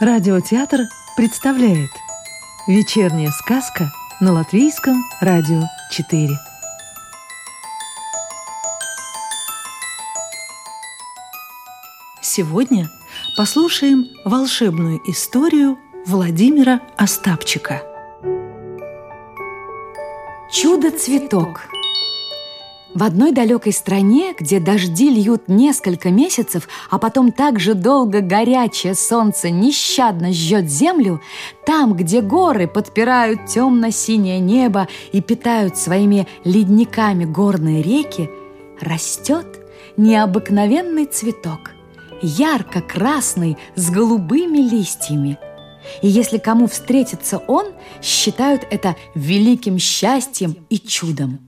Радиотеатр представляет Вечерняя сказка на Латвийском радио 4 Сегодня послушаем волшебную историю Владимира Остапчика. Чудо-цветок В одной далекой стране, где дожди льют несколько месяцев, а потом так же долго горячее солнце нещадно жжет землю, там, где горы подпирают темно-синее небо и питают своими ледниками горные реки, растет необыкновенный цветок – ярко-красный, с голубыми листьями. И если кому встретится он, считают это великим счастьем и чудом.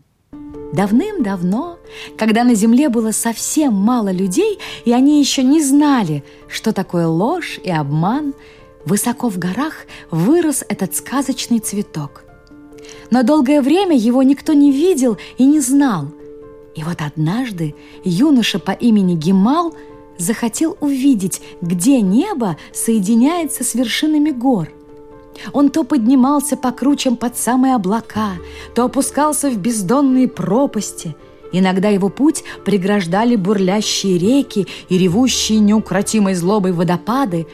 Давным-давно, когда на земле было совсем мало людей, и они еще не знали, что такое ложь и обман, высоко в горах вырос этот сказочный цветок. Но долгое время его никто не видел и не знал. И вот однажды юноша по имени Гемал – захотел увидеть, где небо соединяется с вершинами гор. Он то поднимался по кручам под самые облака, то опускался в бездонные пропасти. Иногда его путь преграждали бурлящие реки и ревущие неукротимой злобой водопады,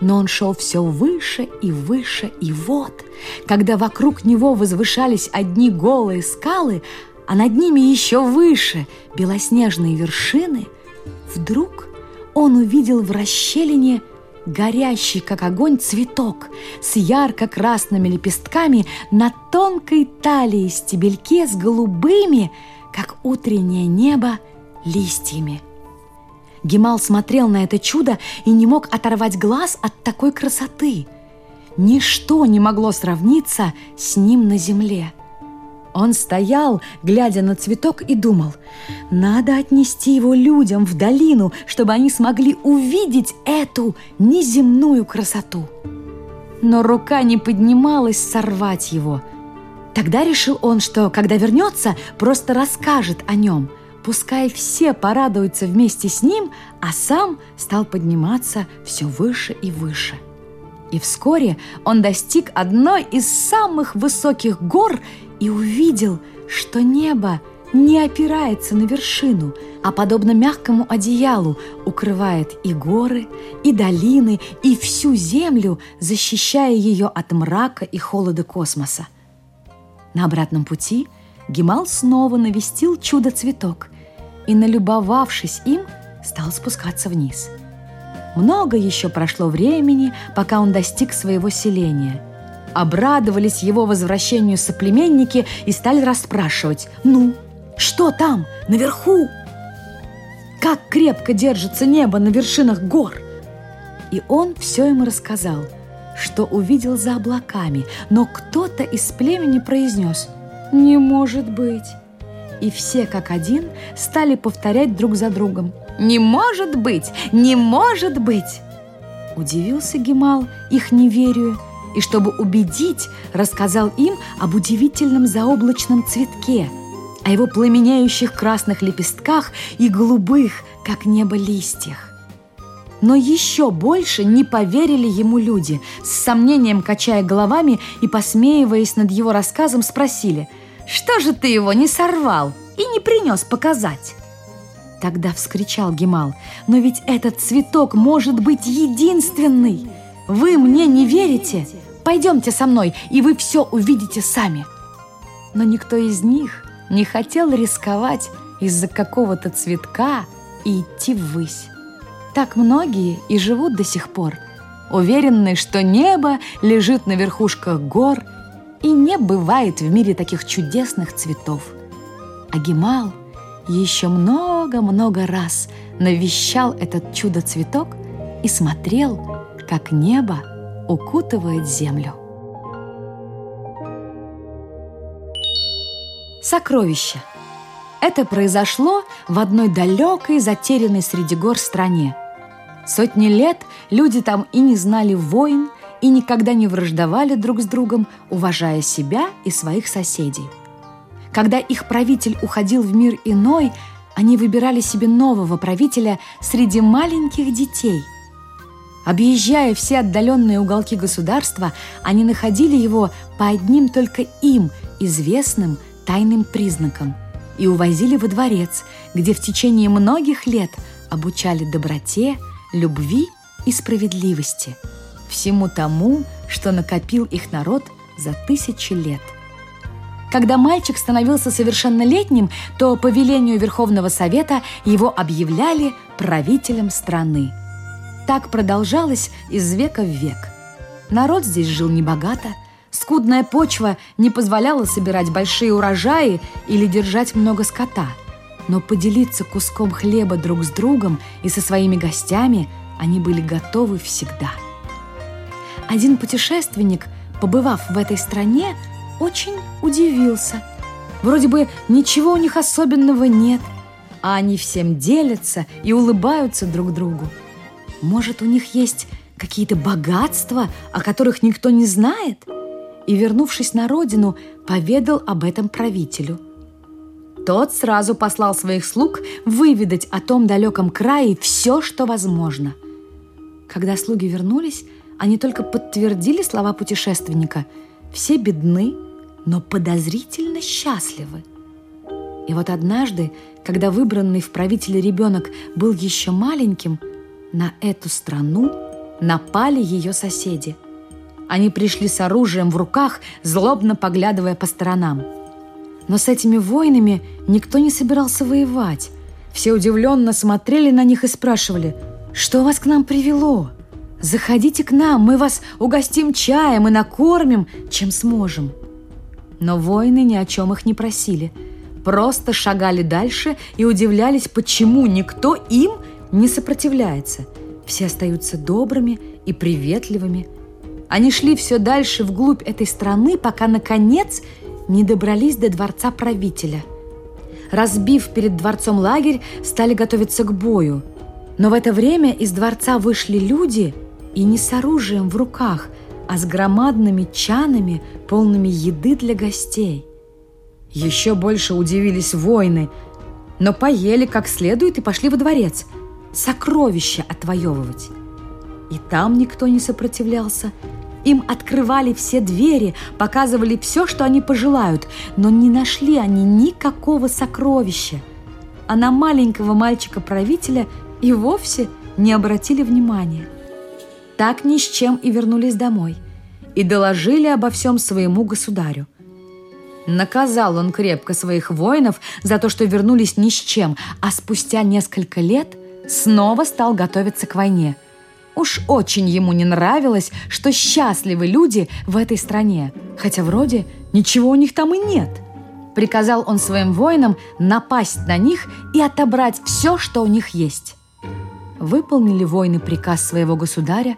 но он шел все выше и выше, и вот, когда вокруг него возвышались одни голые скалы, а над ними еще выше белоснежные вершины, вдруг он увидел в расщелине горящий, как огонь, цветок с ярко-красными лепестками на тонкой талии стебельке с голубыми, как утреннее небо, листьями. Гемал смотрел на это чудо и не мог оторвать глаз от такой красоты. Ничто не могло сравниться с ним на земле – он стоял, глядя на цветок, и думал, надо отнести его людям в долину, чтобы они смогли увидеть эту неземную красоту. Но рука не поднималась сорвать его. Тогда решил он, что, когда вернется, просто расскажет о нем. Пускай все порадуются вместе с ним, а сам стал подниматься все выше и выше. И вскоре он достиг одной из самых высоких гор и увидел, что небо не опирается на вершину, а подобно мягкому одеялу укрывает и горы, и долины, и всю землю, защищая ее от мрака и холода космоса. На обратном пути Гемал снова навестил чудо-цветок и, налюбовавшись им, стал спускаться вниз. Много еще прошло времени, пока он достиг своего селения – Обрадовались его возвращению соплеменники и стали расспрашивать. «Ну, что там, наверху? Как крепко держится небо на вершинах гор?» И он все им рассказал, что увидел за облаками, но кто-то из племени произнес «Не может быть!» И все как один стали повторять друг за другом «Не может быть! Не может быть!» Удивился Гемал их неверию и, чтобы убедить, рассказал им об удивительном заоблачном цветке, о его пламенеющих красных лепестках и голубых, как небо, листьях. Но еще больше не поверили ему люди, с сомнением качая головами и посмеиваясь над его рассказом, спросили, «Что же ты его не сорвал и не принес показать?» Тогда вскричал Гемал, «Но ведь этот цветок может быть единственный! Вы мне не верите? Пойдемте со мной, и вы все увидите сами. Но никто из них не хотел рисковать из-за какого-то цветка и идти ввысь. Так многие и живут до сих пор, уверенные, что небо лежит на верхушках гор, и не бывает в мире таких чудесных цветов. А Гемал еще много-много раз навещал этот чудо-цветок и смотрел, как небо укутывает землю. Сокровище. Это произошло в одной далекой, затерянной среди гор стране. Сотни лет люди там и не знали войн, и никогда не враждовали друг с другом, уважая себя и своих соседей. Когда их правитель уходил в мир иной, они выбирали себе нового правителя среди маленьких детей – Объезжая все отдаленные уголки государства, они находили его по одним только им известным тайным признакам и увозили во дворец, где в течение многих лет обучали доброте, любви и справедливости, всему тому, что накопил их народ за тысячи лет. Когда мальчик становился совершеннолетним, то по велению Верховного Совета его объявляли правителем страны – так продолжалось из века в век. Народ здесь жил небогато, скудная почва не позволяла собирать большие урожаи или держать много скота. Но поделиться куском хлеба друг с другом и со своими гостями они были готовы всегда. Один путешественник, побывав в этой стране, очень удивился. Вроде бы ничего у них особенного нет, а они всем делятся и улыбаются друг другу. Может, у них есть какие-то богатства, о которых никто не знает? И, вернувшись на родину, поведал об этом правителю. Тот сразу послал своих слуг выведать о том далеком крае все, что возможно. Когда слуги вернулись, они только подтвердили слова путешественника. Все бедны, но подозрительно счастливы. И вот однажды, когда выбранный в правителе ребенок был еще маленьким – на эту страну напали ее соседи. Они пришли с оружием в руках, злобно поглядывая по сторонам. Но с этими воинами никто не собирался воевать. Все удивленно смотрели на них и спрашивали, «Что вас к нам привело? Заходите к нам, мы вас угостим чаем и накормим, чем сможем». Но воины ни о чем их не просили, просто шагали дальше и удивлялись, почему никто им не сопротивляется. Все остаются добрыми и приветливыми. Они шли все дальше вглубь этой страны, пока, наконец, не добрались до дворца правителя. Разбив перед дворцом лагерь, стали готовиться к бою. Но в это время из дворца вышли люди, и не с оружием в руках, а с громадными чанами, полными еды для гостей. Еще больше удивились воины, но поели как следует и пошли во дворец – сокровища отвоевывать. И там никто не сопротивлялся. Им открывали все двери, показывали все, что они пожелают, но не нашли они никакого сокровища. А на маленького мальчика-правителя и вовсе не обратили внимания. Так ни с чем и вернулись домой и доложили обо всем своему государю. Наказал он крепко своих воинов за то, что вернулись ни с чем, а спустя несколько лет – снова стал готовиться к войне. Уж очень ему не нравилось, что счастливы люди в этой стране, хотя вроде ничего у них там и нет. Приказал он своим воинам напасть на них и отобрать все, что у них есть. Выполнили воины приказ своего государя,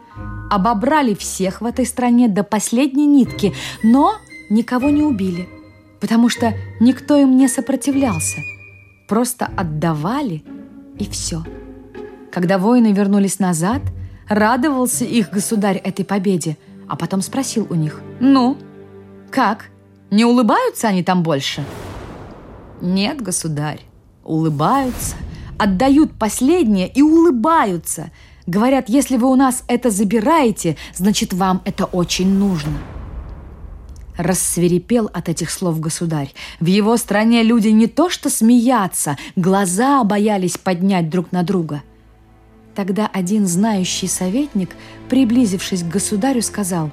обобрали всех в этой стране до последней нитки, но никого не убили, потому что никто им не сопротивлялся. Просто отдавали и все. Когда воины вернулись назад, радовался их государь этой победе, а потом спросил у них, «Ну, как? Не улыбаются они там больше?» «Нет, государь, улыбаются, отдают последнее и улыбаются. Говорят, если вы у нас это забираете, значит, вам это очень нужно». Рассверепел от этих слов государь. В его стране люди не то что смеяться, глаза боялись поднять друг на друга – Тогда один знающий советник, приблизившись к государю, сказал,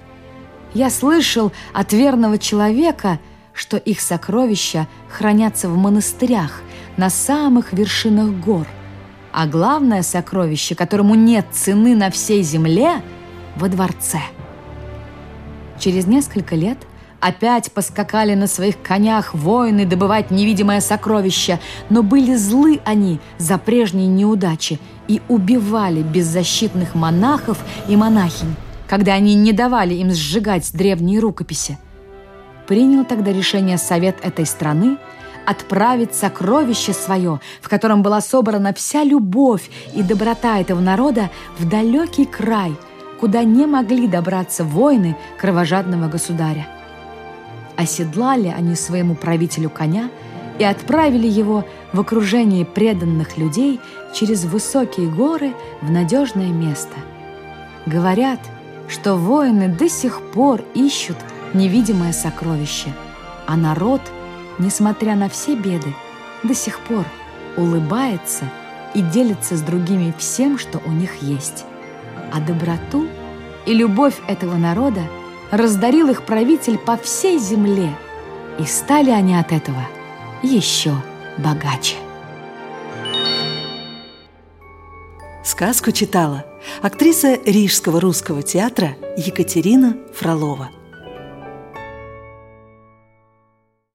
«Я слышал от верного человека, что их сокровища хранятся в монастырях на самых вершинах гор, а главное сокровище, которому нет цены на всей земле, во дворце». Через несколько лет – Опять поскакали на своих конях воины добывать невидимое сокровище, но были злы они за прежние неудачи и убивали беззащитных монахов и монахинь, когда они не давали им сжигать древние рукописи. Принял тогда решение совет этой страны отправить сокровище свое, в котором была собрана вся любовь и доброта этого народа, в далекий край, куда не могли добраться воины кровожадного государя. Оседлали они своему правителю коня и отправили его в окружении преданных людей через высокие горы в надежное место. Говорят, что воины до сих пор ищут невидимое сокровище, а народ, несмотря на все беды, до сих пор улыбается и делится с другими всем, что у них есть. А доброту и любовь этого народа раздарил их правитель по всей земле, и стали они от этого еще богаче. Сказку читала актриса Рижского русского театра Екатерина Фролова.